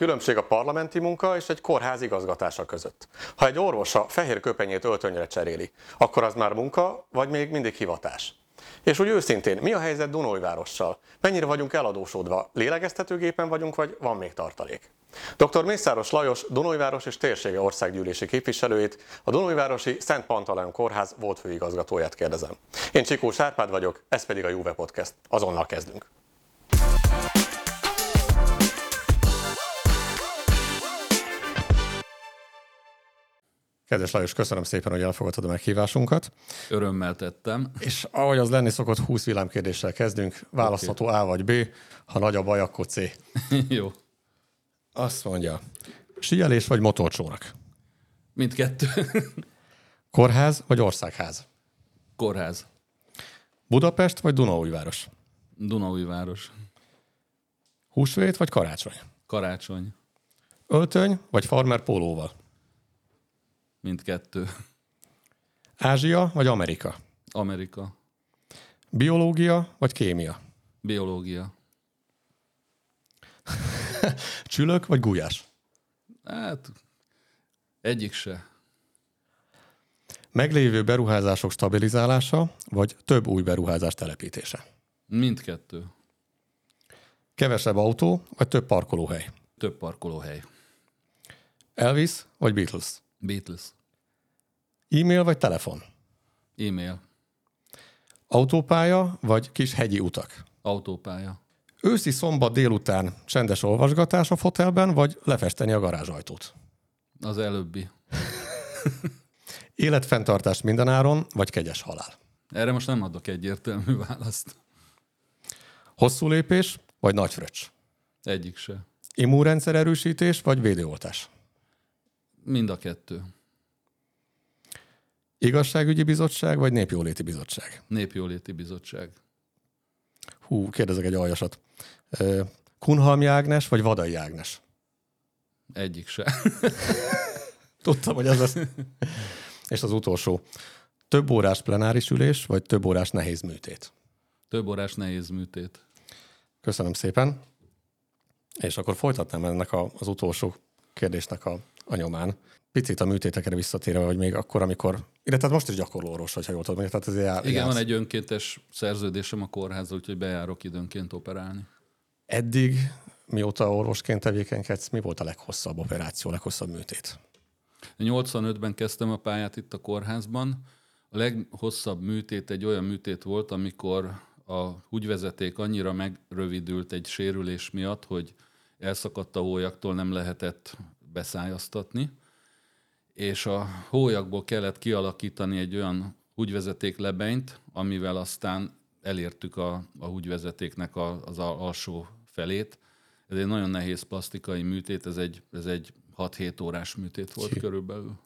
Különbség a parlamenti munka és egy kórház igazgatása között? Ha egy orvos a fehér köpenyét öltönyre cseréli, akkor az már munka, vagy még mindig hivatás? És úgy őszintén, mi a helyzet Dunójvárossal? Mennyire vagyunk eladósodva? Lélegeztetőgépen vagyunk, vagy van még tartalék? Dr. Mészáros Lajos, Dunójváros és térsége országgyűlési képviselőjét, a Dunójvárosi Szent Pantaleon Kórház volt főigazgatóját kérdezem. Én Csikó Sárpád vagyok, ez pedig a Juve Podcast. Azonnal kezdünk. Kedves Lajos, köszönöm szépen, hogy elfogadtad a meghívásunkat. Örömmel tettem. És ahogy az lenni szokott, 20 villámkérdéssel kezdünk. Választható okay. A vagy B, ha nagy a baj, akkor C. Jó. Azt mondja, síelés vagy motorcsónak? Mindkettő. Kórház vagy országház? Kórház. Budapest vagy Dunaújváros? Dunaújváros. Húsvét vagy karácsony? Karácsony. Öltöny vagy farmer pólóval? Mindkettő. Ázsia vagy Amerika? Amerika. Biológia vagy kémia? Biológia. Csülök vagy gulyás? Hát, egyik se. Meglévő beruházások stabilizálása, vagy több új beruházás telepítése? Mindkettő. Kevesebb autó, vagy több parkolóhely? Több parkolóhely. Elvis vagy Beatles? Beatles. E-mail vagy telefon? E-mail. Autópálya vagy kis hegyi utak? Autópálya. Őszi szombat délután csendes olvasgatás a fotelben, vagy lefesteni a garázsajtót? Az előbbi. Életfenntartás mindenáron, vagy kegyes halál? Erre most nem adok egyértelmű választ. Hosszú lépés, vagy nagy fröccs? Egyik se. Immunrendszer erősítés, vagy védőoltás? Mind a kettő. Igazságügyi bizottság, vagy népjóléti bizottság? Népjóléti bizottság. Hú, kérdezek egy aljasat. Kunhalmi Ágnes, vagy Vadai Ágnes? Egyik se. Tudtam, hogy ez lesz. És az utolsó. Több órás plenáris ülés, vagy több órás nehéz műtét? Több órás nehéz műtét. Köszönöm szépen. És akkor folytatnám ennek a, az utolsó kérdésnek a, a nyomán. Picit a műtétekre visszatérve, vagy még akkor, amikor, illetve most is gyakorló orvos, jól tudom. Tehát ez jár, Igen, jársz. van egy önkéntes szerződésem a kórházal, úgyhogy bejárok időnként operálni. Eddig, mióta orvosként tevékenykedsz, mi volt a leghosszabb operáció, a leghosszabb műtét? 85-ben kezdtem a pályát itt a kórházban. A leghosszabb műtét egy olyan műtét volt, amikor a húgyvezeték annyira megrövidült egy sérülés miatt, hogy elszakadt a hólyaktól, nem lehetett beszájaztatni, és a hólyakból kellett kialakítani egy olyan húgyvezeték lebenyt, amivel aztán elértük a, a húgyvezetéknek a, az alsó felét. Ez egy nagyon nehéz plastikai műtét, ez egy, ez egy 6-7 órás műtét volt Ki. körülbelül.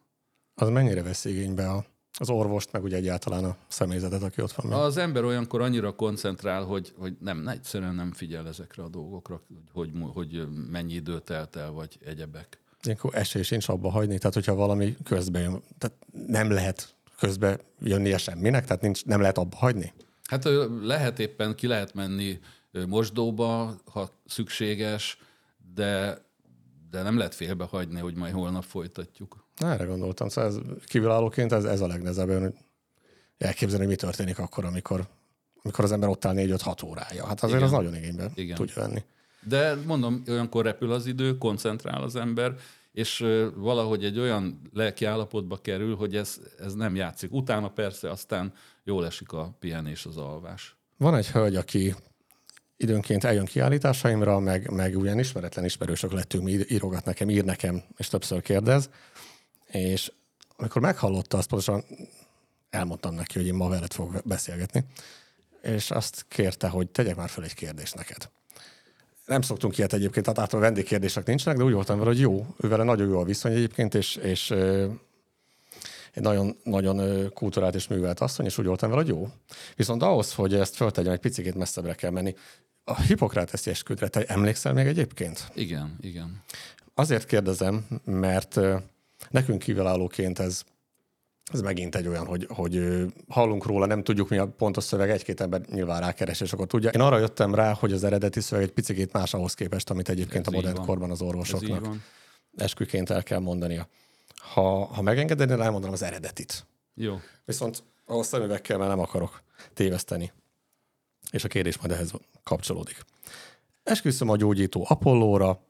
Az mennyire vesz igénybe a, az orvost, meg ugye egyáltalán a személyzetet, aki ott van? Az ember olyankor annyira koncentrál, hogy, hogy nem, egyszerűen nem figyel ezekre a dolgokra, hogy, hogy, hogy mennyi idő telt el, vagy egyebek. Ilyenkor esély sincs abba hagyni, tehát hogyha valami közben jön, tehát nem lehet közbe jönnie semminek, tehát nincs, nem lehet abba hagyni? Hát lehet éppen, ki lehet menni mosdóba, ha szükséges, de, de nem lehet félbe hagyni, hogy majd holnap folytatjuk. Na, erre gondoltam. Szóval ez, kívülállóként ez, ez a legnehezebb, hogy elképzelni, hogy mi történik akkor, amikor, amikor az ember ott áll 4-5-6 órája. Hát azért Igen. az nagyon igénybe Igen. tudja venni. De mondom, olyankor repül az idő, koncentrál az ember, és valahogy egy olyan lelki állapotba kerül, hogy ez, ez nem játszik. Utána persze aztán jól esik a pihenés, az alvás. Van egy hölgy, aki időnként eljön kiállításaimra, meg, meg ugyan ismeretlen ismerősök lettünk, írogat nekem, ír nekem, és többször kérdez, és amikor meghallotta, azt pontosan elmondtam neki, hogy én ma veled fogok beszélgetni, és azt kérte, hogy tegyek már fel egy kérdést neked. Nem szoktunk ilyet egyébként, tehát általában vendégkérdések nincsenek, de úgy voltam vele, hogy jó, ővele nagyon jó a viszony egyébként, és, és egy nagyon, nagyon kulturált és művelt asszony, és úgy voltam vele, hogy jó. Viszont ahhoz, hogy ezt föltegyem, egy picit messzebbre kell menni. A Hippokrátes esküdre, te emlékszel még egyébként? Igen, igen. Azért kérdezem, mert nekünk kívülállóként ez ez megint egy olyan, hogy, hogy hallunk róla, nem tudjuk mi a pontos szöveg, egy-két ember nyilván rákeres, és akkor tudja. Én arra jöttem rá, hogy az eredeti szöveg egy picit más ahhoz képest, amit egyébként Ez a modern korban az orvosoknak esküként el kell mondania. Ha, ha megengeded, én elmondanám az eredetit. Jó. Viszont ahhoz szemüvekkel már nem akarok téveszteni. És a kérdés majd ehhez kapcsolódik. Esküszöm a gyógyító Apollóra,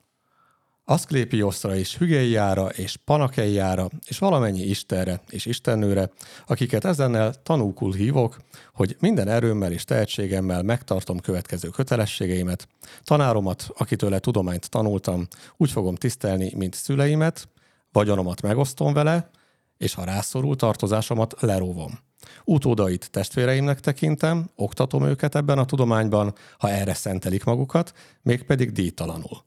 Aszklépioszra és Hügeiára és Panakeiára és valamennyi Istenre és Istennőre, akiket ezennel tanúkul hívok, hogy minden erőmmel és tehetségemmel megtartom következő kötelességeimet, tanáromat, akitőle tudományt tanultam, úgy fogom tisztelni, mint szüleimet, vagyonomat megosztom vele, és ha rászorul, tartozásomat leróvom. Utódait testvéreimnek tekintem, oktatom őket ebben a tudományban, ha erre szentelik magukat, mégpedig díjtalanul.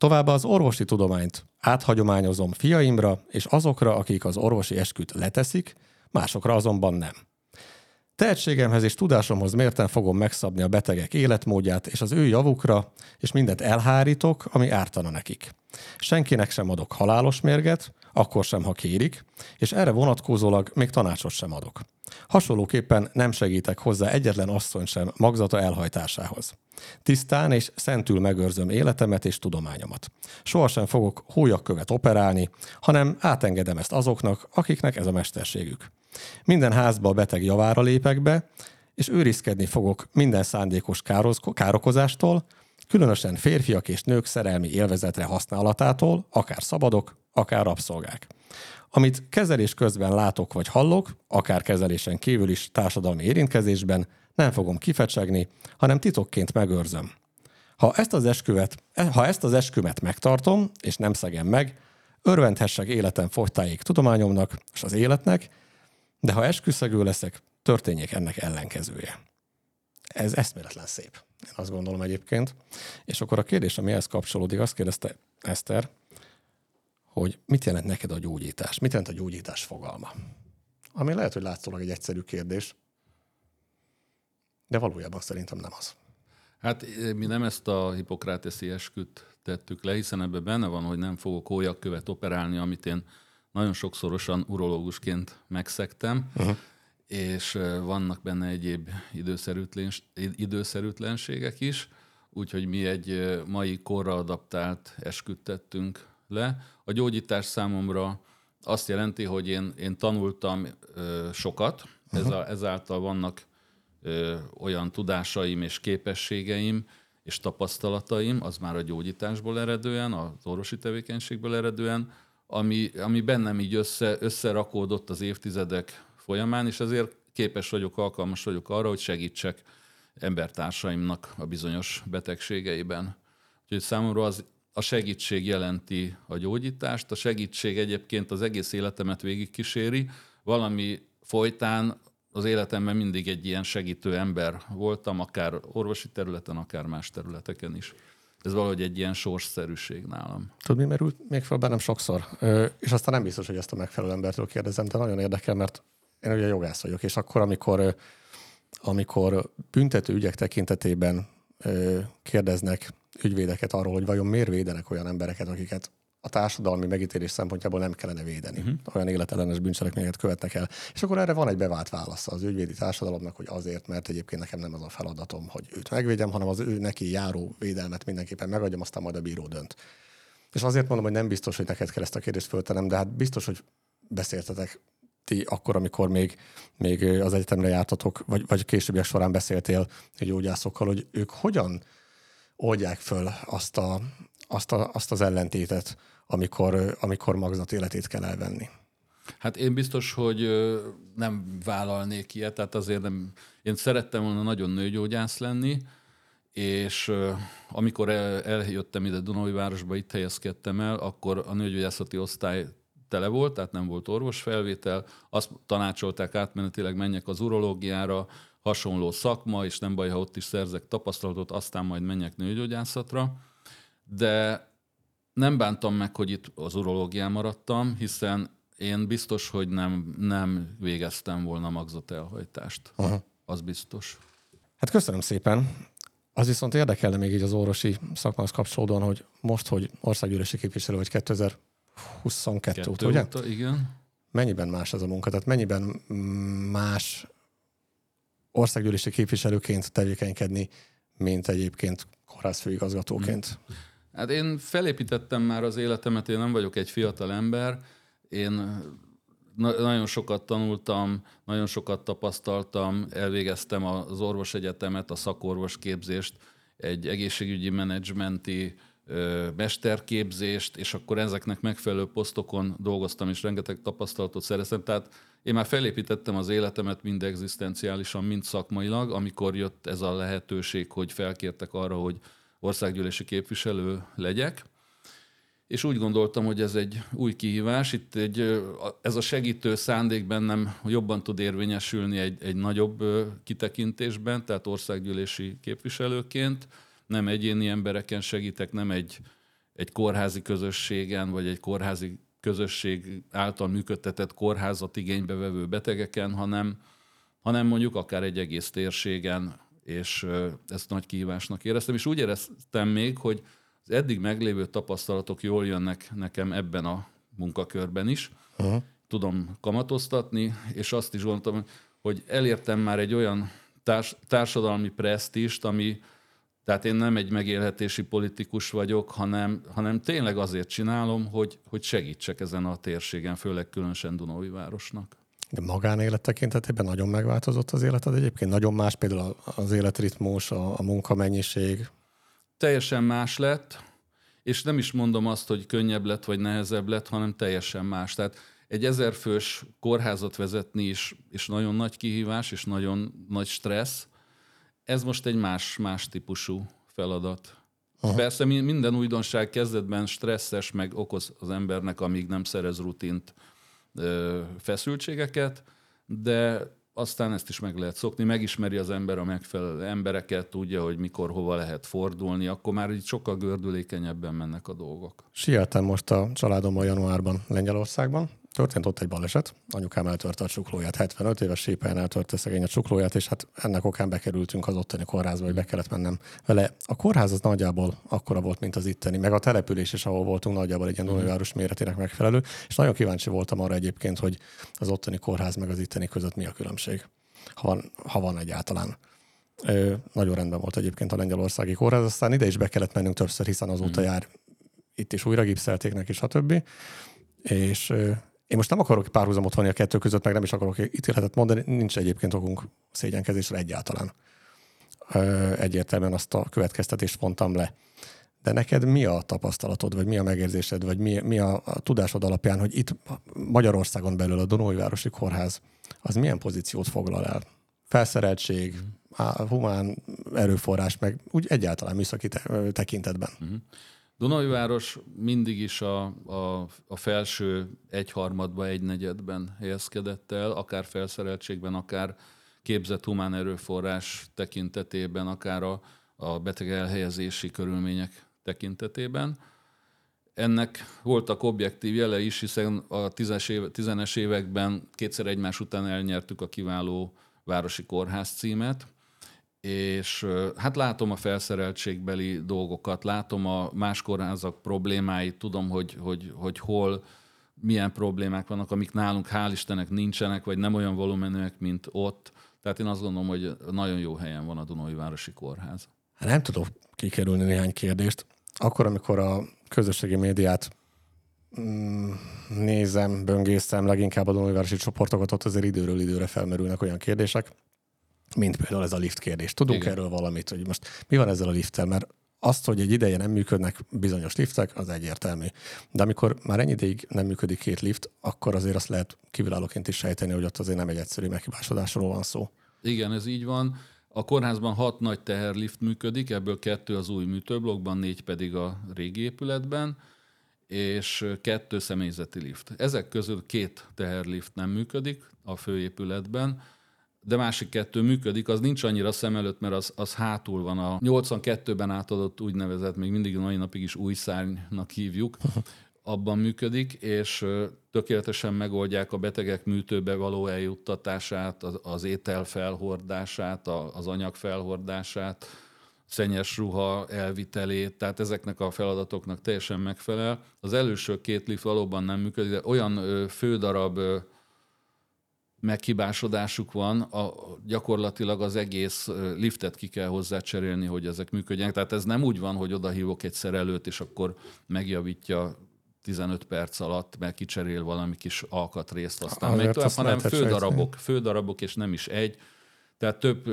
Továbbá az orvosi tudományt áthagyományozom fiaimra és azokra, akik az orvosi esküt leteszik, másokra azonban nem. Tehetségemhez és tudásomhoz mérten fogom megszabni a betegek életmódját, és az ő javukra, és mindent elhárítok, ami ártana nekik. Senkinek sem adok halálos mérget, akkor sem, ha kérik, és erre vonatkozólag még tanácsot sem adok. Hasonlóképpen nem segítek hozzá egyetlen asszony sem magzata elhajtásához. Tisztán és szentül megőrzöm életemet és tudományomat. Sohasem fogok hólyakkövet operálni, hanem átengedem ezt azoknak, akiknek ez a mesterségük. Minden házba a beteg javára lépek be, és őrizkedni fogok minden szándékos károkozástól, különösen férfiak és nők szerelmi élvezetre használatától, akár szabadok, akár rabszolgák. Amit kezelés közben látok vagy hallok, akár kezelésen kívül is társadalmi érintkezésben, nem fogom kifecsegni, hanem titokként megőrzöm. Ha ezt az esküvet, ha ezt az eskümet megtartom, és nem szegem meg, örvendhessek életem fogytáig tudományomnak és az életnek, de ha esküszegő leszek, történjék ennek ellenkezője. Ez eszméletlen szép, én azt gondolom egyébként. És akkor a kérdés, ami ehhez kapcsolódik, azt kérdezte Eszter, hogy mit jelent neked a gyógyítás? Mit jelent a gyógyítás fogalma? Ami lehet, hogy látszólag egy egyszerű kérdés, de valójában szerintem nem az. Hát mi nem ezt a hipokráteszi esküt tettük le, hiszen ebben benne van, hogy nem fogok követ operálni, amit én nagyon sokszorosan urológusként megszektem, uh-huh. és vannak benne egyéb időszerűtlenségek is, úgyhogy mi egy mai korra adaptált esküt tettünk le. A gyógyítás számomra azt jelenti, hogy én, én tanultam ö, sokat, ez a, ezáltal vannak ö, olyan tudásaim és képességeim és tapasztalataim, az már a gyógyításból eredően, az orvosi tevékenységből eredően, ami, ami bennem így össze, összerakódott az évtizedek folyamán, és ezért képes vagyok, alkalmas vagyok arra, hogy segítsek embertársaimnak a bizonyos betegségeiben. Úgyhogy számomra az a segítség jelenti a gyógyítást, a segítség egyébként az egész életemet végigkíséri, valami folytán az életemben mindig egy ilyen segítő ember voltam, akár orvosi területen, akár más területeken is. Ez valahogy egy ilyen sorsszerűség nálam. Tudod, mi merült még fel bennem sokszor? Ö, és aztán nem biztos, hogy ezt a megfelelő embertől kérdezem, de nagyon érdekel, mert én ugye jogász vagyok, és akkor, amikor, amikor büntető ügyek tekintetében kérdeznek ügyvédeket arról, hogy vajon miért védenek olyan embereket, akiket a társadalmi megítélés szempontjából nem kellene védeni. Uh-huh. Olyan életellenes bűncselekményeket követnek el. És akkor erre van egy bevált válasz az ügyvédi társadalomnak, hogy azért, mert egyébként nekem nem az a feladatom, hogy őt megvédjem, hanem az ő neki járó védelmet mindenképpen megadjam, aztán majd a bíró dönt. És azért mondom, hogy nem biztos, hogy neked kell ezt a kérdést föltenem, de hát biztos, hogy beszéltetek ti akkor, amikor még, még az egyetemre jártatok, vagy, vagy későbbiek során beszéltél gyógyászokkal, hogy ők hogyan oldják föl azt, a, azt, a, azt az ellentétet, amikor, amikor magzat életét kell elvenni. Hát én biztos, hogy nem vállalnék ilyet, tehát azért nem, én szerettem volna nagyon nőgyógyász lenni, és amikor el, eljöttem ide városba, itt helyezkedtem el, akkor a nőgyógyászati osztály tele volt, tehát nem volt orvosfelvétel. Azt tanácsolták átmenetileg menjek az urológiára, hasonló szakma, és nem baj, ha ott is szerzek tapasztalatot, aztán majd menjek nőgyógyászatra. De nem bántam meg, hogy itt az urológián maradtam, hiszen én biztos, hogy nem, nem végeztem volna magzatelhajtást. Aha. Az biztos. Hát köszönöm szépen. Az viszont érdekelne még így az orvosi szakmához kapcsolódóan, hogy most, hogy országgyűlési képviselő vagy 2022 óta, ugye? igen. mennyiben más ez a munka? Tehát mennyiben más országgyűlési képviselőként tevékenykedni, mint egyébként kórházfőigazgatóként? Hát én felépítettem már az életemet, én nem vagyok egy fiatal ember, én na- nagyon sokat tanultam, nagyon sokat tapasztaltam, elvégeztem az orvosegyetemet, a szakorvos képzést, egy egészségügyi menedzsmenti mesterképzést, és akkor ezeknek megfelelő posztokon dolgoztam, és rengeteg tapasztalatot szereztem. Tehát én már felépítettem az életemet mind egzisztenciálisan, mind szakmailag, amikor jött ez a lehetőség, hogy felkértek arra, hogy országgyűlési képviselő legyek. És úgy gondoltam, hogy ez egy új kihívás. Itt egy, ez a segítő szándék bennem jobban tud érvényesülni egy, egy nagyobb kitekintésben, tehát országgyűlési képviselőként. Nem egyéni embereken segítek, nem egy, egy kórházi közösségen, vagy egy kórházi közösség által működtetett kórházat igénybe vevő betegeken, hanem, hanem mondjuk akár egy egész térségen, és ezt nagy kihívásnak éreztem. És úgy éreztem még, hogy az eddig meglévő tapasztalatok jól jönnek nekem ebben a munkakörben is. Uh-huh. Tudom kamatoztatni, és azt is gondoltam, hogy elértem már egy olyan társ, társadalmi presztist, ami, tehát én nem egy megélhetési politikus vagyok, hanem, hanem tényleg azért csinálom, hogy, hogy segítsek ezen a térségen, főleg különösen Dunói városnak. De magánélet tekintetében nagyon megváltozott az életed egyébként? Nagyon más például az életritmus, a, a munkamennyiség? Teljesen más lett, és nem is mondom azt, hogy könnyebb lett, vagy nehezebb lett, hanem teljesen más. Tehát egy ezerfős kórházat vezetni is, és nagyon nagy kihívás, és nagyon nagy stressz, ez most egy más, más típusú feladat. Aha. Persze minden újdonság kezdetben stresszes, meg okoz az embernek, amíg nem szerez rutint, feszültségeket, de aztán ezt is meg lehet szokni, megismeri az ember a megfelelő embereket, tudja, hogy mikor, hova lehet fordulni, akkor már így sokkal gördülékenyebben mennek a dolgok. Sieltem most a családommal januárban Lengyelországban, Történt ott egy baleset, anyukám eltörte a csuklóját, 75 éves sépen eltörte szegény a csuklóját, és hát ennek okán bekerültünk az ottani kórházba, hogy be kellett mennem vele. A kórház az nagyjából akkora volt, mint az itteni, meg a település is, ahol voltunk, nagyjából egy ilyen város méretének megfelelő, és nagyon kíváncsi voltam arra egyébként, hogy az ottani kórház meg az itteni között mi a különbség, ha van, ha van egyáltalán. Ö, nagyon rendben volt egyébként a lengyelországi kórház, aztán ide is be kellett mennünk többször, hiszen azóta mm. jár itt is újra gipszelték neki, stb. És én most nem akarok párhuzamot vonni a kettő között, meg nem is akarok ítéletet mondani, nincs egyébként okunk szégyenkezésre egyáltalán. Egyértelműen azt a következtetést vontam le. De neked mi a tapasztalatod, vagy mi a megérzésed, vagy mi, mi a, a tudásod alapján, hogy itt Magyarországon belül a Városi Kórház az milyen pozíciót foglal el? Felszereltség, humán erőforrás, meg úgy egyáltalán műszaki tekintetben. Uh-huh. Dunajváros mindig is a, a, a felső egyharmadba, egynegyedben helyezkedett el, akár felszereltségben, akár képzett humán erőforrás tekintetében, akár a, a beteg elhelyezési körülmények tekintetében. Ennek voltak objektív jele is, hiszen a tízes, éve, tízenes években kétszer egymás után elnyertük a kiváló városi kórház címet, és hát látom a felszereltségbeli dolgokat, látom a más kórházak problémáit, tudom, hogy, hogy, hogy hol milyen problémák vannak, amik nálunk hál' Istennek nincsenek, vagy nem olyan volumenűek, mint ott. Tehát én azt gondolom, hogy nagyon jó helyen van a Dunai Városi Kórház. Hát nem tudok kikerülni néhány kérdést. Akkor, amikor a közösségi médiát mm, nézem, böngészem, leginkább a Dunai Városi csoportokat, ott azért időről időre felmerülnek olyan kérdések, mint például ez a lift kérdés. Tudunk Igen. erről valamit, hogy most mi van ezzel a lifttel, mert azt, hogy egy ideje nem működnek bizonyos liftek, az egyértelmű. De amikor már ennyi ideig nem működik két lift, akkor azért azt lehet kívülállóként is sejteni, hogy ott azért nem egy egyszerű meghibásodásról van szó. Igen, ez így van. A kórházban hat nagy teherlift működik, ebből kettő az új műtőblokkban, négy pedig a régi épületben, és kettő személyzeti lift. Ezek közül két teherlift nem működik a főépületben, de másik kettő működik, az nincs annyira szem előtt, mert az, az hátul van. A 82-ben átadott úgynevezett, még mindig a mai napig is új szárnynak hívjuk, abban működik, és tökéletesen megoldják a betegek műtőbe való eljuttatását, az, az étel felhordását, az anyag felhordását, szennyes ruha elvitelét, tehát ezeknek a feladatoknak teljesen megfelel. Az előső két lift valóban nem működik, de olyan fődarab meghibásodásuk van, a, gyakorlatilag az egész liftet ki kell hozzá cserélni, hogy ezek működjenek. Tehát ez nem úgy van, hogy odahívok egy szerelőt, és akkor megjavítja 15 perc alatt, mert kicserél valami kis alkatrészt, aztán Azért megy tovább, hanem fődarabok, fődarabok, és nem is egy. Tehát több,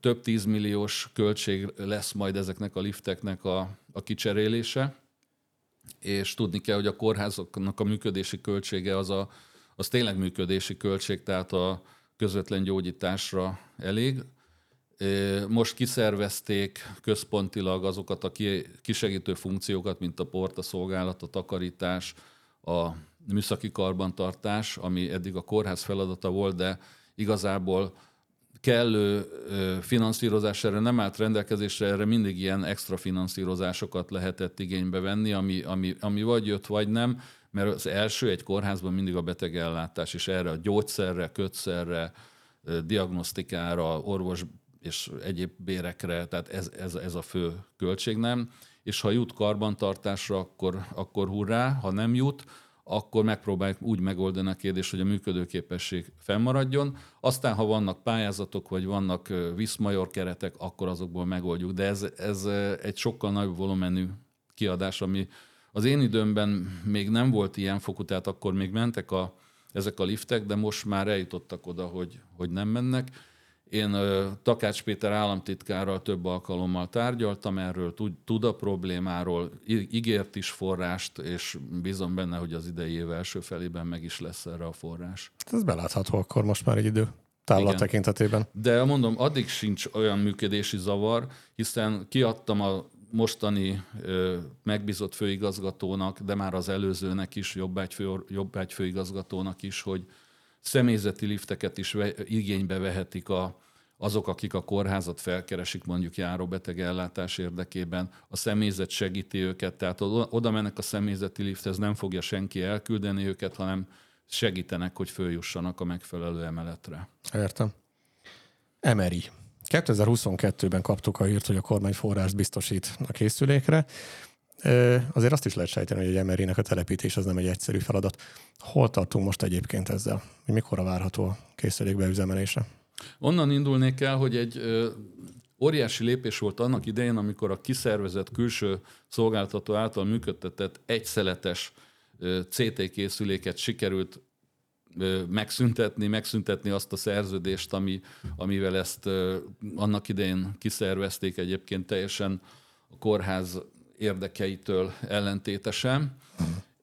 több tízmilliós költség lesz majd ezeknek a lifteknek a, a kicserélése, és tudni kell, hogy a kórházoknak a működési költsége az, a, az tényleg működési költség, tehát a közvetlen gyógyításra elég. Most kiszervezték központilag azokat a kisegítő funkciókat, mint a porta szolgálat, a takarítás, a műszaki karbantartás, ami eddig a kórház feladata volt, de igazából kellő finanszírozás erre nem állt rendelkezésre, erre mindig ilyen extra finanszírozásokat lehetett igénybe venni, ami, ami, ami vagy jött, vagy nem, mert az első egy kórházban mindig a betegellátás, és erre a gyógyszerre, kötszerre, diagnosztikára, orvos és egyéb bérekre, tehát ez, ez, ez a fő költség nem. És ha jut karbantartásra, akkor, akkor hurrá, ha nem jut, akkor megpróbáljuk úgy megoldani a kérdést, hogy a működőképesség fennmaradjon. Aztán, ha vannak pályázatok, vagy vannak viszmajor keretek, akkor azokból megoldjuk. De ez, ez egy sokkal nagyobb volumenű kiadás, ami az én időmben még nem volt ilyen fokú, tehát akkor még mentek a, ezek a liftek, de most már eljutottak oda, hogy, hogy nem mennek én Takács Péter államtitkárral több alkalommal tárgyaltam erről, tud a problémáról, ígért is forrást, és bízom benne, hogy az idei év első felében meg is lesz erre a forrás. Ez belátható akkor most már egy idő távlat tekintetében. De mondom, addig sincs olyan működési zavar, hiszen kiadtam a mostani ö, megbízott főigazgatónak, de már az előzőnek is, jobbágy, jobbágy főigazgatónak is, hogy személyzeti lifteket is igénybe vehetik a, azok, akik a kórházat felkeresik mondjuk járóbeteg ellátás érdekében, a személyzet segíti őket, tehát oda mennek a személyzeti lifthez, nem fogja senki elküldeni őket, hanem segítenek, hogy följussanak a megfelelő emeletre. Értem. Emeri. 2022-ben kaptuk a hírt, hogy a kormány forrást biztosít a készülékre. Azért azt is lehet sejteni, hogy egy emerinek a telepítés az nem egy egyszerű feladat. Hol tartunk most egyébként ezzel? Mikor a várható a készülék beüzemelése? Onnan indulnék el, hogy egy óriási lépés volt annak idején, amikor a kiszervezett külső szolgáltató által működtetett egyszeletes CT készüléket sikerült megszüntetni, megszüntetni azt a szerződést, ami, amivel ezt annak idején kiszervezték egyébként teljesen a kórház érdekeitől ellentétesen,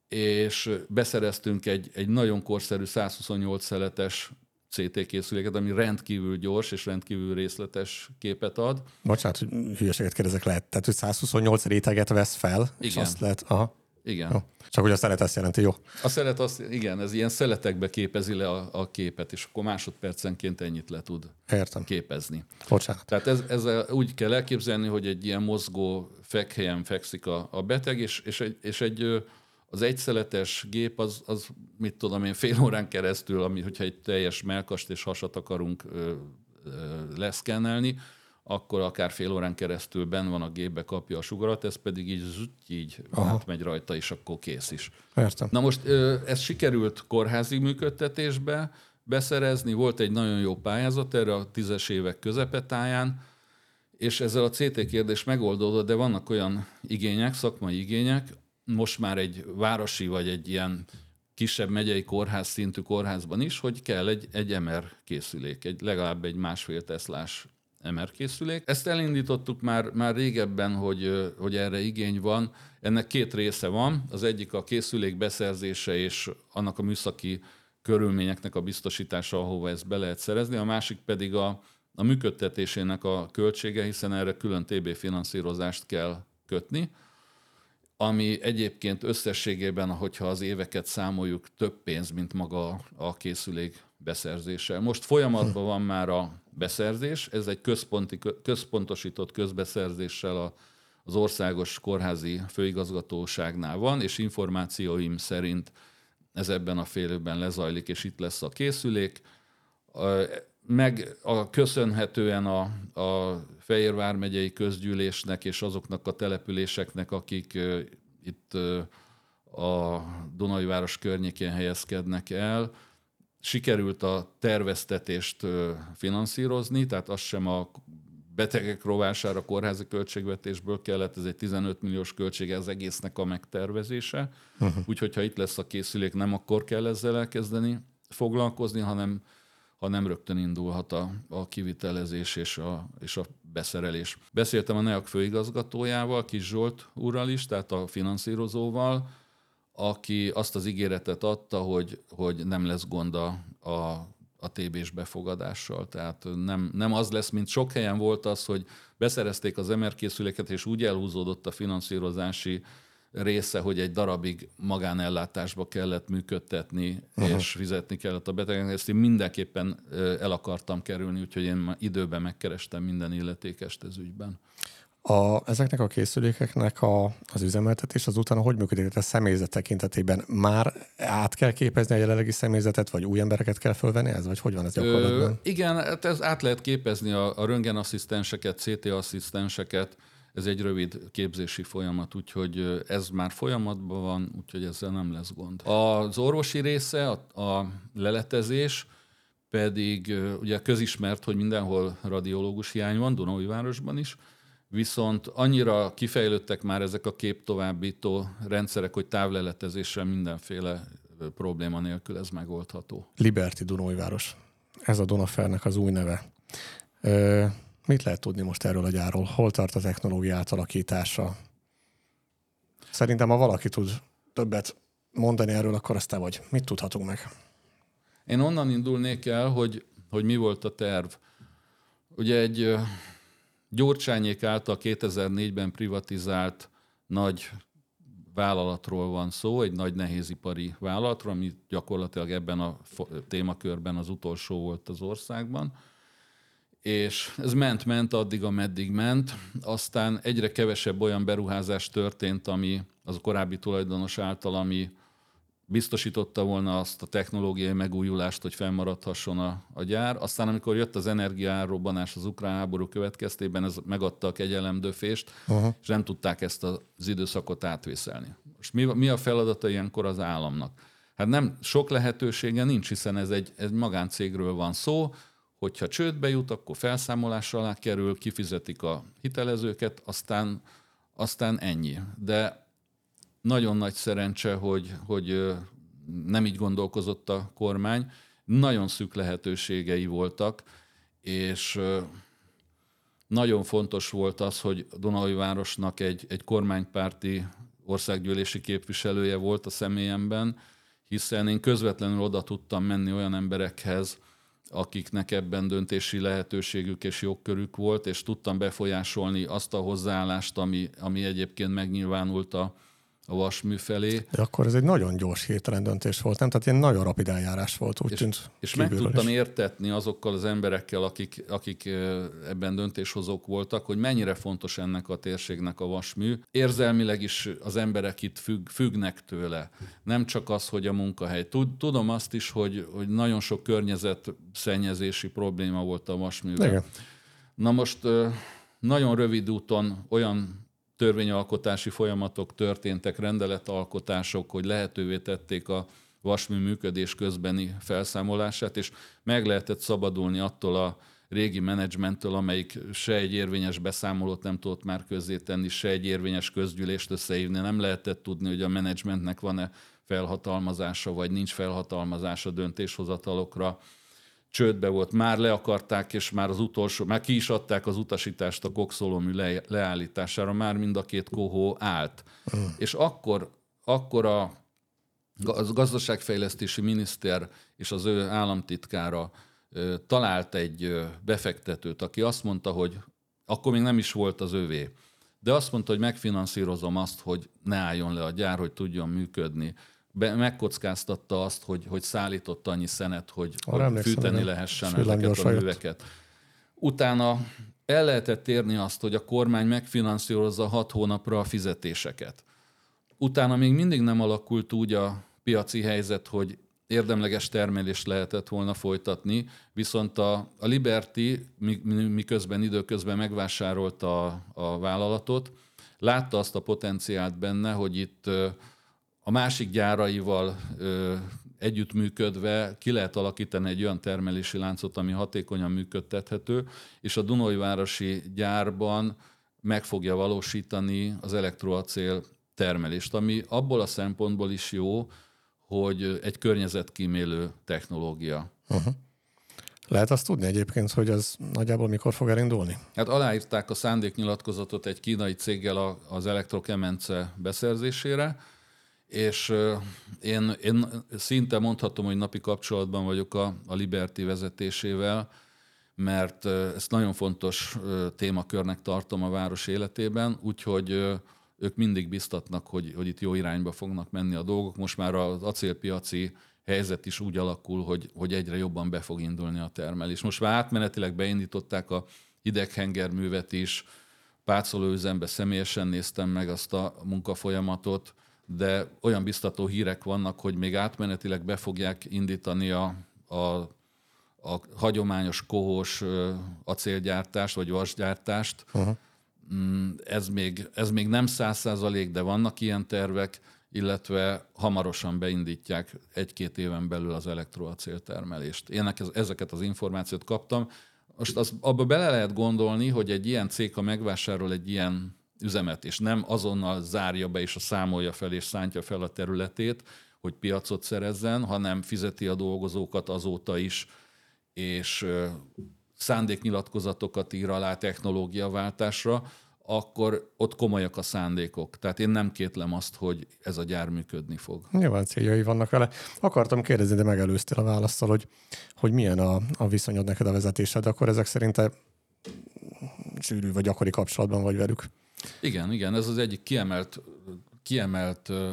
és beszereztünk egy, egy nagyon korszerű 128 szeletes CT készüléket, ami rendkívül gyors és rendkívül részletes képet ad. Bocsánat, hogy hülyeséget kérdezek lehet. Tehát, hogy 128 réteget vesz fel, igen. és azt lehet... Aha. Igen. Jó. Csak hogy a szelet azt jelenti, jó? A szelet azt, igen, ez ilyen szeletekbe képezi le a, a képet, és akkor másodpercenként ennyit le tud Értem. képezni. Bocsánat. Tehát ez, ez úgy kell elképzelni, hogy egy ilyen mozgó fekhelyen fekszik a, a beteg, és, és, egy, és egy az egyszeletes gép az, az, mit tudom én, fél órán keresztül, ami, hogyha egy teljes melkast és hasat akarunk ö, ö, leszkennelni, akkor akár fél órán keresztül ben van a gépbe, kapja a sugarat, ez pedig így, így átmegy rajta, és akkor kész is. Értem. Na most ez sikerült kórházi működtetésbe beszerezni, volt egy nagyon jó pályázat erre a tízes évek közepetáján, és ezzel a CT kérdés megoldódott, de vannak olyan igények, szakmai igények, most már egy városi vagy egy ilyen kisebb megyei kórház szintű kórházban is, hogy kell egy, egy MR készülék, egy, legalább egy másfél teszlás MR készülék. Ezt elindítottuk már, már régebben, hogy, hogy erre igény van. Ennek két része van. Az egyik a készülék beszerzése és annak a műszaki körülményeknek a biztosítása, ahova ezt be lehet szerezni. A másik pedig a, a működtetésének a költsége, hiszen erre külön TB finanszírozást kell kötni ami egyébként összességében, hogyha az éveket számoljuk, több pénz, mint maga a készülék beszerzése. Most folyamatban van már a beszerzés, ez egy központi, központosított közbeszerzéssel a, az országos kórházi főigazgatóságnál van, és információim szerint ez ebben a fél évben lezajlik, és itt lesz a készülék. Meg a, köszönhetően a, a Fehérvár megyei közgyűlésnek és azoknak a településeknek, akik itt a Dunai város környékén helyezkednek el, sikerült a terveztetést finanszírozni, tehát az sem a betegek rovására kórházi költségvetésből kellett, ez egy 15 milliós költség az egésznek a megtervezése. Uh-huh. Úgyhogy ha itt lesz a készülék, nem akkor kell ezzel elkezdeni foglalkozni, hanem, hanem rögtön indulhat a, a kivitelezés és a, és a beszerelés. Beszéltem a NEAK főigazgatójával, Kis Zsolt úrral is, tehát a finanszírozóval, aki azt az ígéretet adta, hogy, hogy nem lesz gond a, a, a TB-s befogadással. Tehát nem, nem az lesz, mint sok helyen volt az, hogy beszerezték az MR készüléket, és úgy elhúzódott a finanszírozási része, hogy egy darabig magánellátásba kellett működtetni, uh-huh. és fizetni kellett a betegeknek. Ezt én mindenképpen el akartam kerülni, úgyhogy én időben megkerestem minden illetékest ez ügyben. A, ezeknek a készülékeknek a, az üzemeltetés azután hogy működik? A személyzet tekintetében már át kell képezni a jelenlegi személyzetet, vagy új embereket kell fölvenni ez, vagy hogy van ez gyakorlatban? Ö, igen, hát ez át lehet képezni a, a röntgenasszisztenseket, CT asszisztenseket, ez egy rövid képzési folyamat, úgyhogy ez már folyamatban van, úgyhogy ezzel nem lesz gond. Az orvosi része, a, a leletezés, pedig ugye közismert, hogy mindenhol radiológus hiány van, Dunaújvárosban is, viszont annyira kifejlődtek már ezek a képtovábbító rendszerek, hogy távleletezéssel mindenféle probléma nélkül ez megoldható. Liberty Dunóiváros. Ez a Dunafernek az új neve. Ö, mit lehet tudni most erről a gyárról? Hol tart a technológia átalakítása? Szerintem, ha valaki tud többet mondani erről, akkor aztán vagy. Mit tudhatunk meg? Én onnan indulnék el, hogy, hogy mi volt a terv. Ugye egy Gyurcsányék által 2004-ben privatizált nagy vállalatról van szó, egy nagy nehézipari vállalatról, ami gyakorlatilag ebben a témakörben az utolsó volt az országban. És ez ment-ment addig, ameddig ment. Aztán egyre kevesebb olyan beruházás történt, ami az korábbi tulajdonos által, ami biztosította volna azt a technológiai megújulást, hogy fennmaradhasson a, a gyár. Aztán, amikor jött az energiárobbanás az ukrán háború következtében, ez megadta a kegyelemdöfést, uh-huh. és nem tudták ezt az időszakot átvészelni. Most mi, mi a feladata ilyenkor az államnak? Hát nem sok lehetősége nincs, hiszen ez egy, egy magáncégről van szó, hogyha csődbe jut, akkor felszámolásra alá kerül, kifizetik a hitelezőket, aztán, aztán ennyi. De nagyon nagy szerencse, hogy, hogy nem így gondolkozott a kormány. Nagyon szűk lehetőségei voltak, és nagyon fontos volt az, hogy Donai városnak egy, egy kormánypárti országgyűlési képviselője volt a személyemben, hiszen én közvetlenül oda tudtam menni olyan emberekhez, akiknek ebben döntési lehetőségük és jogkörük volt, és tudtam befolyásolni azt a hozzáállást, ami, ami egyébként megnyilvánult a, a vasmű felé. De akkor ez egy nagyon gyors hirtelen döntés volt, nem? Tehát ilyen nagyon rapid eljárás volt, úgy és, tűnt. És meg tudtam is. értetni azokkal az emberekkel, akik, akik ebben döntéshozók voltak, hogy mennyire fontos ennek a térségnek a vasmű. Érzelmileg is az emberek itt függ, függnek tőle. Nem csak az, hogy a munkahely. Tudom azt is, hogy, hogy nagyon sok környezet szennyezési probléma volt a vasművel. Igen. Na most nagyon rövid úton olyan törvényalkotási folyamatok történtek, rendeletalkotások, hogy lehetővé tették a vasmű működés közbeni felszámolását, és meg lehetett szabadulni attól a régi menedzsmenttől, amelyik se egy érvényes beszámolót nem tudott már közzétenni, se egy érvényes közgyűlést összehívni. Nem lehetett tudni, hogy a menedzsmentnek van-e felhatalmazása, vagy nincs felhatalmazása döntéshozatalokra csődbe volt, már le akarták, és már az utolsó, már ki is adták az utasítást a kokszolómű le, leállítására, már mind a két kohó állt. Mm. És akkor, akkor a, a gazdaságfejlesztési miniszter és az ő államtitkára talált egy befektetőt, aki azt mondta, hogy akkor még nem is volt az övé, de azt mondta, hogy megfinanszírozom azt, hogy ne álljon le a gyár, hogy tudjon működni be, megkockáztatta azt, hogy, hogy szállított annyi szenet, hogy, hogy fűteni lehessen ezeket a műveket. Utána el lehetett érni azt, hogy a kormány megfinanszírozza hat hónapra a fizetéseket. Utána még mindig nem alakult úgy a piaci helyzet, hogy érdemleges termelést lehetett volna folytatni, viszont a, a Liberty miközben időközben megvásárolta a, a vállalatot, látta azt a potenciált benne, hogy itt a másik gyáraival együttműködve ki lehet alakítani egy olyan termelési láncot, ami hatékonyan működtethető, és a Dunajvárosi gyárban meg fogja valósítani az elektroacél termelést, ami abból a szempontból is jó, hogy egy környezetkímélő technológia. Uh-huh. Lehet azt tudni egyébként, hogy ez nagyjából mikor fog elindulni? Hát aláírták a szándéknyilatkozatot egy kínai céggel az elektrokemence beszerzésére, és én, én szinte mondhatom, hogy napi kapcsolatban vagyok a, a Liberty vezetésével, mert ezt nagyon fontos témakörnek tartom a város életében, úgyhogy ők mindig biztatnak, hogy, hogy itt jó irányba fognak menni a dolgok. Most már az acélpiaci helyzet is úgy alakul, hogy, hogy egyre jobban be fog indulni a termelés. Most már átmenetileg beindították a hideghengerművet is, pácolóüzembe személyesen néztem meg azt a munkafolyamatot, de olyan biztató hírek vannak, hogy még átmenetileg be fogják indítani a, a, a hagyományos kohós acélgyártást, vagy vasgyártást. Uh-huh. Ez, még, ez még nem száz százalék, de vannak ilyen tervek, illetve hamarosan beindítják egy-két éven belül az elektroacéltermelést. Én ezeket az információt kaptam. Most az, abba bele lehet gondolni, hogy egy ilyen cég, ha megvásárol egy ilyen üzemet, és nem azonnal zárja be és a számolja fel és szántja fel a területét, hogy piacot szerezzen, hanem fizeti a dolgozókat azóta is, és szándéknyilatkozatokat ír alá technológiaváltásra, akkor ott komolyak a szándékok. Tehát én nem kétlem azt, hogy ez a gyár működni fog. Nyilván céljai vannak vele. Akartam kérdezni, de megelőztél a választal, hogy, hogy milyen a, a viszonyod neked a vezetésed, akkor ezek szerint sűrű vagy gyakori kapcsolatban vagy velük? Igen, igen, ez az egyik kiemelt, kiemelt uh,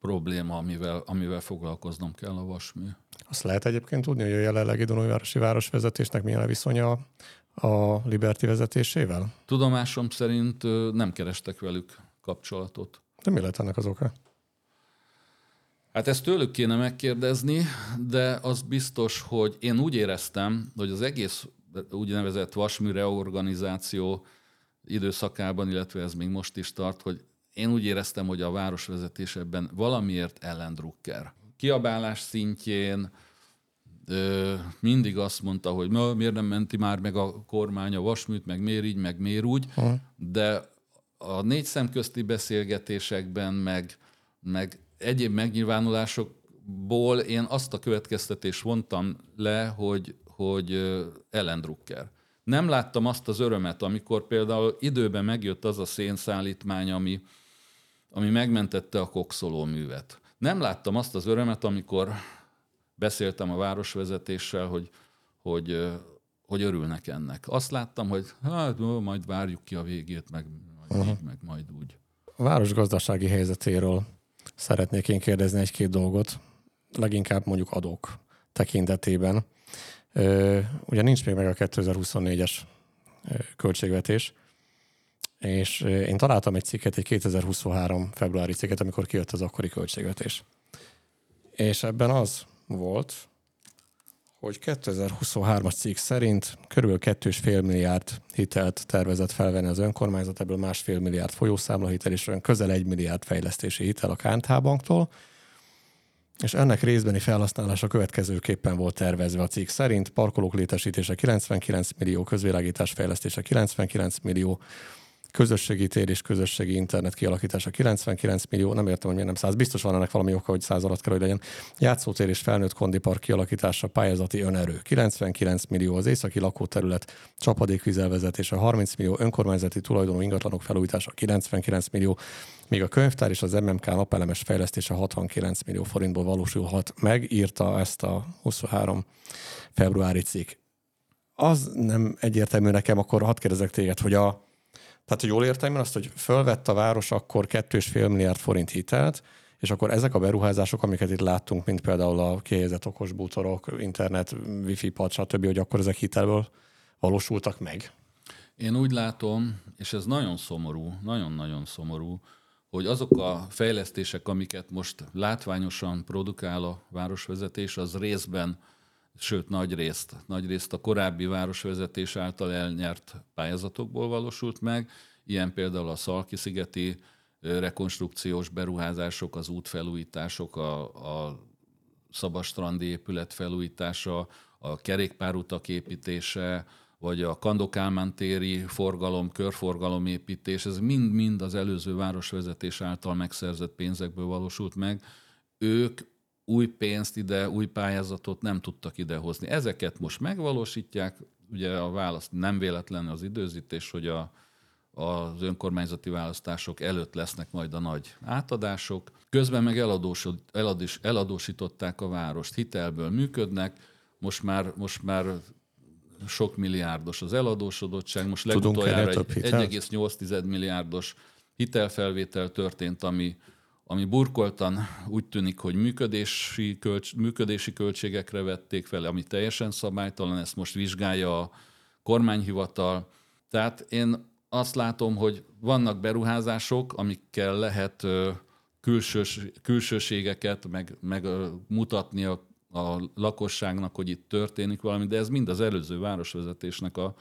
probléma, amivel, amivel foglalkoznom kell a vasmű. Azt lehet egyébként tudni, hogy a jelenlegi Dunajvárosi városvezetésnek milyen a viszonya a Liberty vezetésével? Tudomásom szerint uh, nem kerestek velük kapcsolatot. De mi lehet ennek az oka? Hát ezt tőlük kéne megkérdezni, de az biztos, hogy én úgy éreztem, hogy az egész úgynevezett vasmű reorganizáció időszakában, illetve ez még most is tart, hogy én úgy éreztem, hogy a városvezetés ebben valamiért ellendrukker. Kiabálás szintjén ö, mindig azt mondta, hogy na, miért nem menti már meg a kormány a vasműt, meg miért így, meg miért úgy, ha. de a négy szemközti beszélgetésekben, meg, meg egyéb megnyilvánulásokból én azt a következtetést vontam le, hogy, hogy ellendrukker nem láttam azt az örömet, amikor például időben megjött az a szénszállítmány, ami, ami megmentette a kokszoló művet. Nem láttam azt az örömet, amikor beszéltem a városvezetéssel, hogy, hogy, hogy örülnek ennek. Azt láttam, hogy hát majd várjuk ki a végét, meg majd, így, meg majd úgy. A város gazdasági helyzetéről szeretnék én kérdezni egy-két dolgot, leginkább mondjuk adók tekintetében. Ugye nincs még meg a 2024-es költségvetés, és én találtam egy cikket, egy 2023 februári cikket, amikor kijött az akkori költségvetés. És ebben az volt, hogy 2023-as cikk szerint körülbelül 2,5 milliárd hitelt tervezett felvenni az önkormányzat, ebből másfél milliárd folyószámlahitel és olyan közel egy milliárd fejlesztési hitel a KNH banktól, és ennek részbeni felhasználása következőképpen volt tervezve a cikk szerint. Parkolók létesítése 99 millió, közvilágítás fejlesztése 99 millió, közösségi tér és közösségi internet kialakítása 99 millió, nem értem, hogy miért nem 100, biztos van ennek valami oka, hogy 100 alatt kell, hogy legyen. Játszótér és felnőtt kondipark kialakítása, pályázati önerő 99 millió, az északi lakóterület csapadékvizelvezetése 30 millió, önkormányzati tulajdonú ingatlanok felújítása 99 millió, még a könyvtár és az MMK napelemes fejlesztése 69 millió forintból valósulhat meg, írta ezt a 23 februári cikk. Az nem egyértelmű nekem, akkor hadd kérdezek téged, hogy a, tehát, hogy jól értem azt, hogy fölvett a város akkor 2,5 milliárd forint hitelt, és akkor ezek a beruházások, amiket itt láttunk, mint például a kihelyezett okos bútorok, internet, wifi pad, stb., hogy akkor ezek hitelből valósultak meg? Én úgy látom, és ez nagyon szomorú, nagyon-nagyon szomorú, hogy azok a fejlesztések, amiket most látványosan produkál a városvezetés, az részben, sőt nagy részt, nagy részt a korábbi városvezetés által elnyert pályázatokból valósult meg, ilyen például a Szalki-szigeti rekonstrukciós beruházások, az útfelújítások, a, a Szabastrandi épület felújítása, a kerékpárutak építése, vagy a Kandokálmán téri forgalom, körforgalom építés, ez mind-mind az előző városvezetés által megszerzett pénzekből valósult meg. Ők új pénzt ide, új pályázatot nem tudtak idehozni. Ezeket most megvalósítják, ugye a válasz nem véletlen az időzítés, hogy a, az önkormányzati választások előtt lesznek majd a nagy átadások. Közben meg eladós, eladósították a várost, hitelből működnek, most már, most már sok milliárdos az eladósodottság, most legutoljára egy 1,8 milliárdos hitelfelvétel történt, ami, ami burkoltan úgy tűnik, hogy működési, költs, működési költségekre vették fel, ami teljesen szabálytalan, ezt most vizsgálja a kormányhivatal. Tehát én azt látom, hogy vannak beruházások, amikkel lehet külsős, külsőségeket, meg, meg mutatni a a lakosságnak, hogy itt történik valami, de ez mind az előző városvezetésnek a,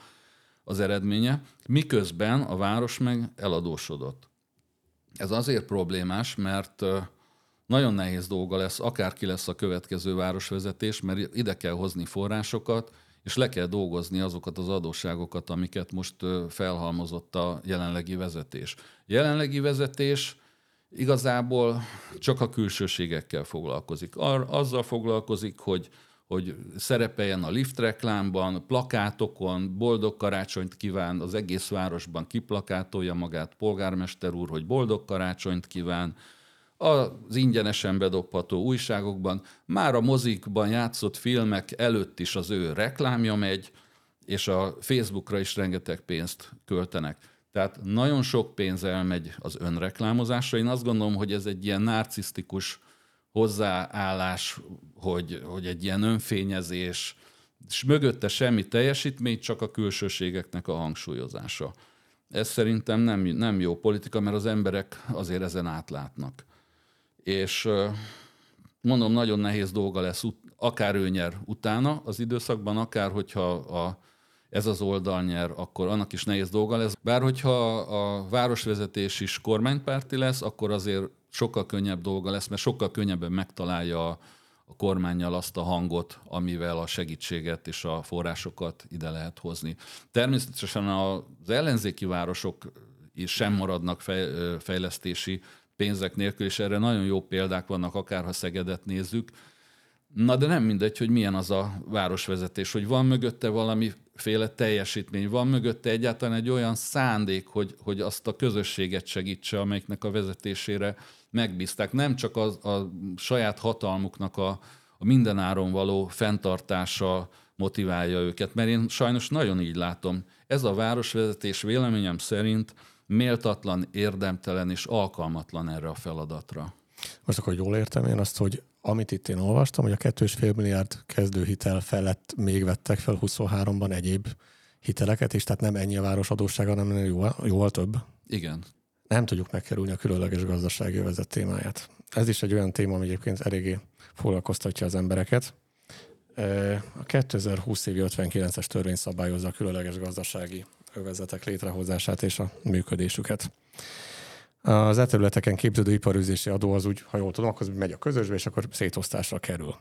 az eredménye, miközben a város meg eladósodott. Ez azért problémás, mert nagyon nehéz dolga lesz, akárki lesz a következő városvezetés, mert ide kell hozni forrásokat, és le kell dolgozni azokat az adósságokat, amiket most felhalmozott a jelenlegi vezetés. Jelenlegi vezetés igazából csak a külsőségekkel foglalkozik. Ar, azzal foglalkozik, hogy, hogy szerepeljen a lift reklámban, plakátokon, boldog karácsonyt kíván, az egész városban kiplakátolja magát polgármester úr, hogy boldog karácsonyt kíván, az ingyenesen bedobható újságokban, már a mozikban játszott filmek előtt is az ő reklámja megy, és a Facebookra is rengeteg pénzt költenek. Tehát nagyon sok pénz elmegy az önreklámozásra. Én azt gondolom, hogy ez egy ilyen narcisztikus hozzáállás, hogy, hogy egy ilyen önfényezés, és mögötte semmi teljesítmény, csak a külsőségeknek a hangsúlyozása. Ez szerintem nem, nem jó politika, mert az emberek azért ezen átlátnak. És mondom, nagyon nehéz dolga lesz, akár ő nyer utána az időszakban, akár hogyha a ez az oldal nyer, akkor annak is nehéz dolga lesz. Bár hogyha a városvezetés is kormánypárti lesz, akkor azért sokkal könnyebb dolga lesz, mert sokkal könnyebben megtalálja a, a kormányjal azt a hangot, amivel a segítséget és a forrásokat ide lehet hozni. Természetesen az ellenzéki városok is sem maradnak fejlesztési pénzek nélkül, és erre nagyon jó példák vannak, akár ha Szegedet nézzük. Na de nem mindegy, hogy milyen az a városvezetés, hogy van mögötte valami féle teljesítmény. Van mögötte egyáltalán egy olyan szándék, hogy, hogy azt a közösséget segítse, amelyiknek a vezetésére megbízták. Nem csak a, a saját hatalmuknak a, a mindenáron való fenntartása motiválja őket, mert én sajnos nagyon így látom. Ez a városvezetés véleményem szerint méltatlan, érdemtelen és alkalmatlan erre a feladatra. Most akkor jól értem én azt, hogy amit itt én olvastam, hogy a 2,5 milliárd kezdőhitel felett még vettek fel 23-ban egyéb hiteleket, és tehát nem ennyi a város adóssága, hanem jóval, jóval több. Igen. Nem tudjuk megkerülni a különleges gazdasági övezet témáját. Ez is egy olyan téma, ami egyébként eléggé foglalkoztatja az embereket. A 2020 évi 59-es törvény szabályozza a különleges gazdasági övezetek létrehozását és a működésüket. Az e területeken képződő iparűzési adó az úgy, ha jól tudom, akkor megy a közösbe, és akkor szétosztásra kerül.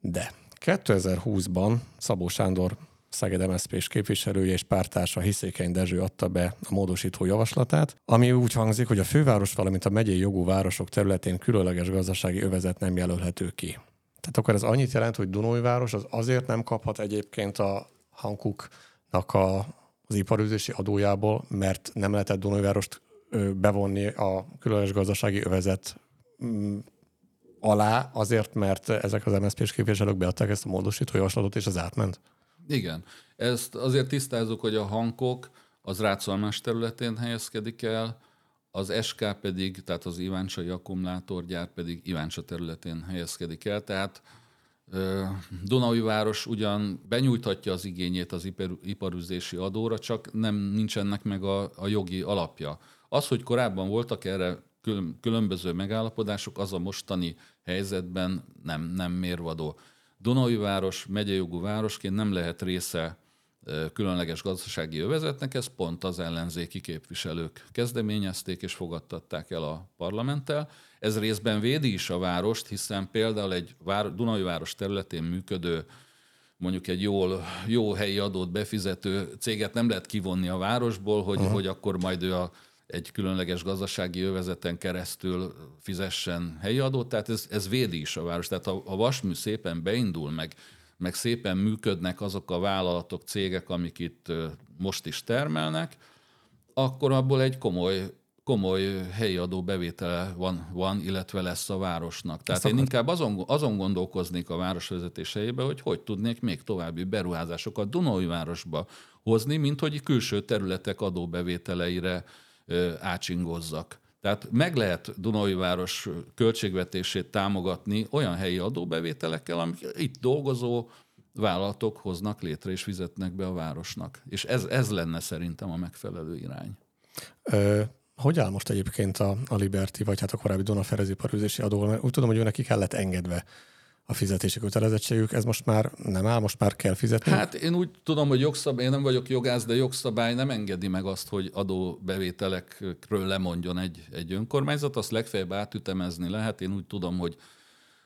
De 2020-ban Szabó Sándor Szeged MSZP-s képviselője és pártársa Hiszékeny Dezső adta be a módosító javaslatát, ami úgy hangzik, hogy a főváros, valamint a megyei jogú városok területén különleges gazdasági övezet nem jelölhető ki. Tehát akkor ez annyit jelent, hogy Dunói-város az azért nem kaphat egyébként a Hankuknak a, az iparűzési adójából, mert nem lehetett Dunói-várost bevonni a különleges gazdasági övezet mm, alá, azért, mert ezek az MSZP-s képviselők beadták ezt a módosító javaslatot, és az átment? Igen. Ezt azért tisztázzuk, hogy a hankok az Rácolmás területén helyezkedik el, az SK pedig, tehát az Iváncsai akkumulátorgyár pedig Iváncsa területén helyezkedik el, tehát Dunaui város ugyan benyújthatja az igényét az iparüzési adóra, csak nem nincs ennek meg a, a jogi alapja. Az, hogy korábban voltak erre különböző megállapodások, az a mostani helyzetben nem, nem mérvadó. Dunai város, megyejogú városként nem lehet része különleges gazdasági övezetnek, ez pont az ellenzéki képviselők kezdeményezték és fogadtatták el a parlamenttel. Ez részben védi is a várost, hiszen például egy Dunai város területén működő mondjuk egy jól, jó helyi adót befizető céget nem lehet kivonni a városból, hogy, uh-huh. hogy akkor majd ő a, egy különleges gazdasági övezeten keresztül fizessen helyi adót, tehát ez, ez védi is a város. Tehát a, a vasmű szépen beindul, meg, meg szépen működnek azok a vállalatok, cégek, amik itt most is termelnek, akkor abból egy komoly komoly helyi adó bevétele van, van, illetve lesz a városnak. Tehát Ezt én akar... inkább azon, azon gondolkoznék a városvezetés helyébe, hogy hogy tudnék még további beruházásokat Dunói városba hozni, mint hogy külső területek adóbevételeire ácsingozzak. Tehát meg lehet Dunói város költségvetését támogatni olyan helyi adóbevételekkel, amik itt dolgozó vállalatok hoznak létre és fizetnek be a városnak. És ez, ez lenne szerintem a megfelelő irány. Ö, hogy áll most egyébként a, a Liberty, vagy hát a korábbi Dunaferezi parőzési adó? Úgy tudom, hogy ő neki kellett engedve a fizetési kötelezettségük, ez most már nem áll, most már kell fizetni? Hát én úgy tudom, hogy jogszabály, én nem vagyok jogász, de jogszabály nem engedi meg azt, hogy adóbevételekről lemondjon egy, egy önkormányzat, azt legfeljebb átütemezni lehet. Én úgy tudom, hogy,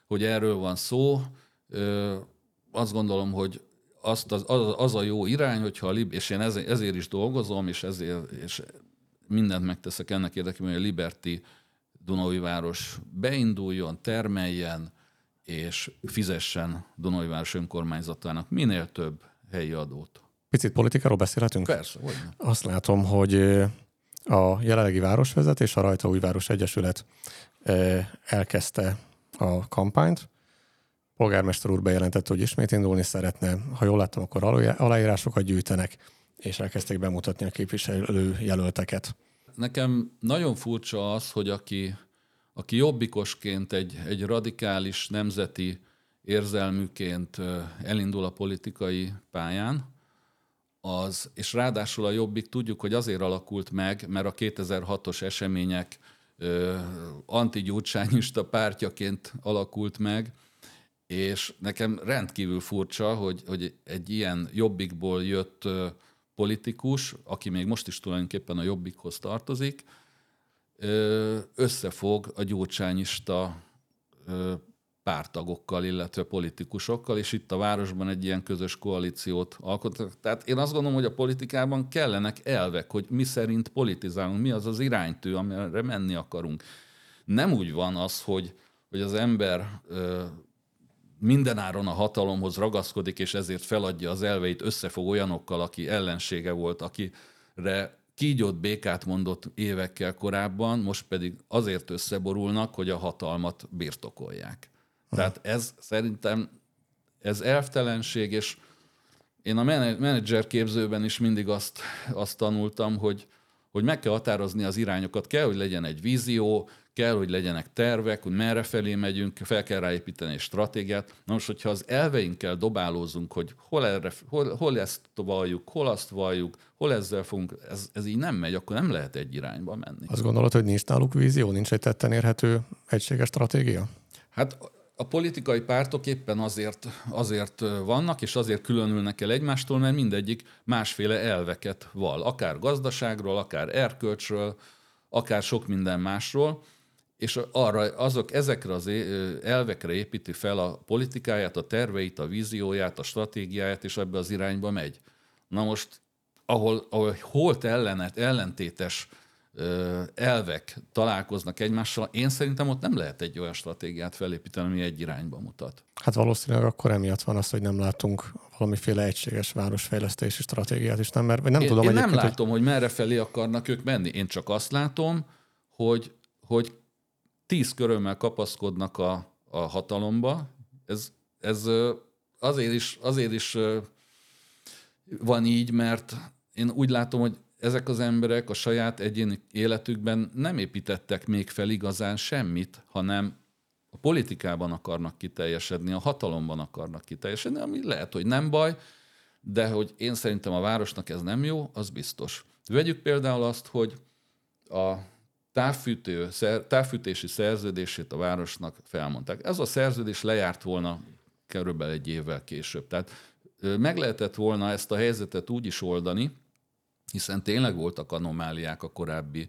hogy erről van szó. Ö, azt gondolom, hogy azt az, az, az a jó irány, hogyha a Lib, és én ezért, ezért is dolgozom, és ezért és mindent megteszek ennek érdekében, hogy a Liberty Dunói város beinduljon, termeljen, és fizessen Dunói város önkormányzatának minél több helyi adót. Picit politikáról beszélhetünk? Persze, hogy Azt látom, hogy a jelenlegi városvezetés, a Rajta Újváros Egyesület elkezdte a kampányt. Polgármester úr bejelentette, hogy ismét indulni szeretne. Ha jól láttam, akkor aláírásokat gyűjtenek és elkezdték bemutatni a képviselő jelölteket. Nekem nagyon furcsa az, hogy aki, aki jobbikosként egy, egy radikális nemzeti érzelműként elindul a politikai pályán, az, és ráadásul a Jobbik tudjuk, hogy azért alakult meg, mert a 2006-os események antigyurcsányista pártjaként alakult meg, és nekem rendkívül furcsa, hogy, hogy egy ilyen jobbikból jött politikus, aki még most is tulajdonképpen a jobbikhoz tartozik, összefog a gyurcsányista pártagokkal, illetve politikusokkal, és itt a városban egy ilyen közös koalíciót alkotnak. Tehát én azt gondolom, hogy a politikában kellenek elvek, hogy mi szerint politizálunk, mi az az iránytű, amire menni akarunk. Nem úgy van az, hogy, hogy az ember mindenáron a hatalomhoz ragaszkodik, és ezért feladja az elveit, összefog olyanokkal, aki ellensége volt, akire kígyott békát mondott évekkel korábban, most pedig azért összeborulnak, hogy a hatalmat birtokolják. Ha. Tehát ez szerintem ez elvtelenség, és én a menedzser képzőben is mindig azt, azt tanultam, hogy, hogy meg kell határozni az irányokat, kell, hogy legyen egy vízió, kell, hogy legyenek tervek, hogy merre felé megyünk, fel kell ráépíteni egy stratégiát. Na most, hogyha az elveinkkel dobálózunk, hogy hol, erre, hol, hol ezt valljuk, hol azt valljuk, hol ezzel fogunk, ez, ez így nem megy, akkor nem lehet egy irányba menni. Azt gondolod, hogy nincs náluk vízió, nincs egy tetten érhető egységes stratégia? Hát a politikai pártok éppen azért, azért vannak, és azért különülnek el egymástól, mert mindegyik másféle elveket val. Akár gazdaságról, akár erkölcsről, akár sok minden másról és arra, azok ezekre az elvekre építi fel a politikáját, a terveit, a vízióját, a stratégiáját, és ebbe az irányba megy. Na most, ahol, ahol holt ellenet, ellentétes elvek találkoznak egymással, én szerintem ott nem lehet egy olyan stratégiát felépíteni, ami egy irányba mutat. Hát valószínűleg akkor emiatt van az, hogy nem látunk valamiféle egységes városfejlesztési stratégiát is, nem? Mert nem én, tudom én nem látom, hogy... hogy merre felé akarnak ők menni. Én csak azt látom, hogy, hogy tíz körömmel kapaszkodnak a, a hatalomba. Ez, ez azért is, azért is van így, mert én úgy látom, hogy ezek az emberek a saját egyéni életükben nem építettek még fel igazán semmit, hanem a politikában akarnak kiteljesedni, a hatalomban akarnak kiteljesedni, ami lehet, hogy nem baj, de hogy én szerintem a városnak ez nem jó, az biztos. Vegyük például azt, hogy a távfűtő, szer, távfűtési szerződését a városnak felmondták. Ez a szerződés lejárt volna körülbelül egy évvel később. Tehát meg lehetett volna ezt a helyzetet úgy is oldani, hiszen tényleg voltak anomáliák a korábbi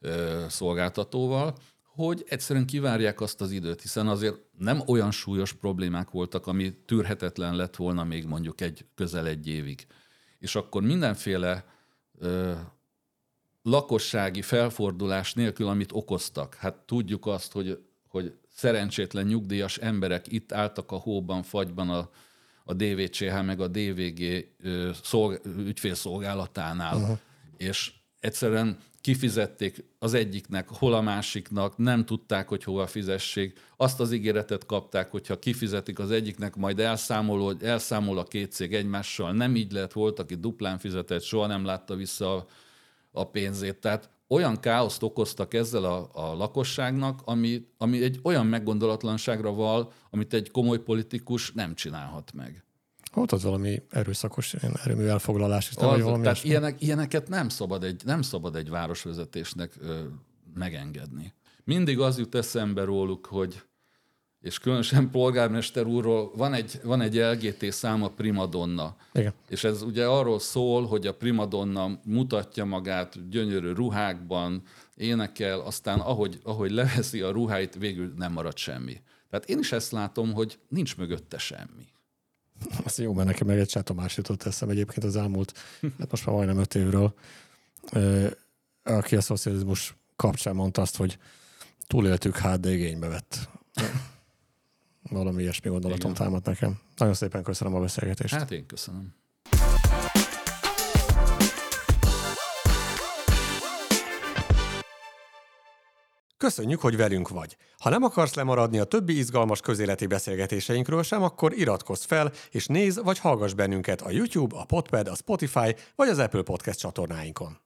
ö, szolgáltatóval, hogy egyszerűen kivárják azt az időt, hiszen azért nem olyan súlyos problémák voltak, ami tűrhetetlen lett volna még mondjuk egy közel egy évig. És akkor mindenféle ö, lakossági felfordulás nélkül, amit okoztak. Hát tudjuk azt, hogy, hogy szerencsétlen nyugdíjas emberek itt álltak a hóban, fagyban a, a DVCH meg a DVG szolg, ügyfélszolgálatánál, uh-huh. és egyszerűen kifizették az egyiknek, hol a másiknak, nem tudták, hogy hova fizessék. Azt az ígéretet kapták, hogyha kifizetik az egyiknek, majd elszámol, elszámol a két cég egymással. Nem így lett, volt, aki duplán fizetett, soha nem látta vissza a, a pénzét. Tehát olyan káoszt okoztak ezzel a, a lakosságnak, ami, ami egy olyan meggondolatlanságra val, amit egy komoly politikus nem csinálhat meg. Volt az valami erőszakos erőmű elfoglalás. Az, valami tehát ilyenek, ilyeneket nem szabad egy, nem szabad egy városvezetésnek ö, megengedni. Mindig az jut eszembe róluk, hogy és különösen polgármester úrról van egy, van egy LGT szám a primadonna. Igen. És ez ugye arról szól, hogy a primadonna mutatja magát gyönyörű ruhákban, énekel, aztán ahogy, ahogy leveszi a ruháit, végül nem marad semmi. Tehát én is ezt látom, hogy nincs mögötte semmi. Az jó, mert nekem meg egy csátomás jutott eszem egyébként az elmúlt, hát most már majdnem öt évről, aki a szocializmus kapcsán mondta azt, hogy túléltük, hát de igénybe vett. Valami ilyesmi gondolatom Igen. támad nekem. Nagyon szépen köszönöm a beszélgetést. Hát én köszönöm. Köszönjük, hogy velünk vagy. Ha nem akarsz lemaradni a többi izgalmas közéleti beszélgetéseinkről sem, akkor iratkozz fel, és nézz vagy hallgass bennünket a YouTube, a Podpad, a Spotify vagy az Apple Podcast csatornáinkon.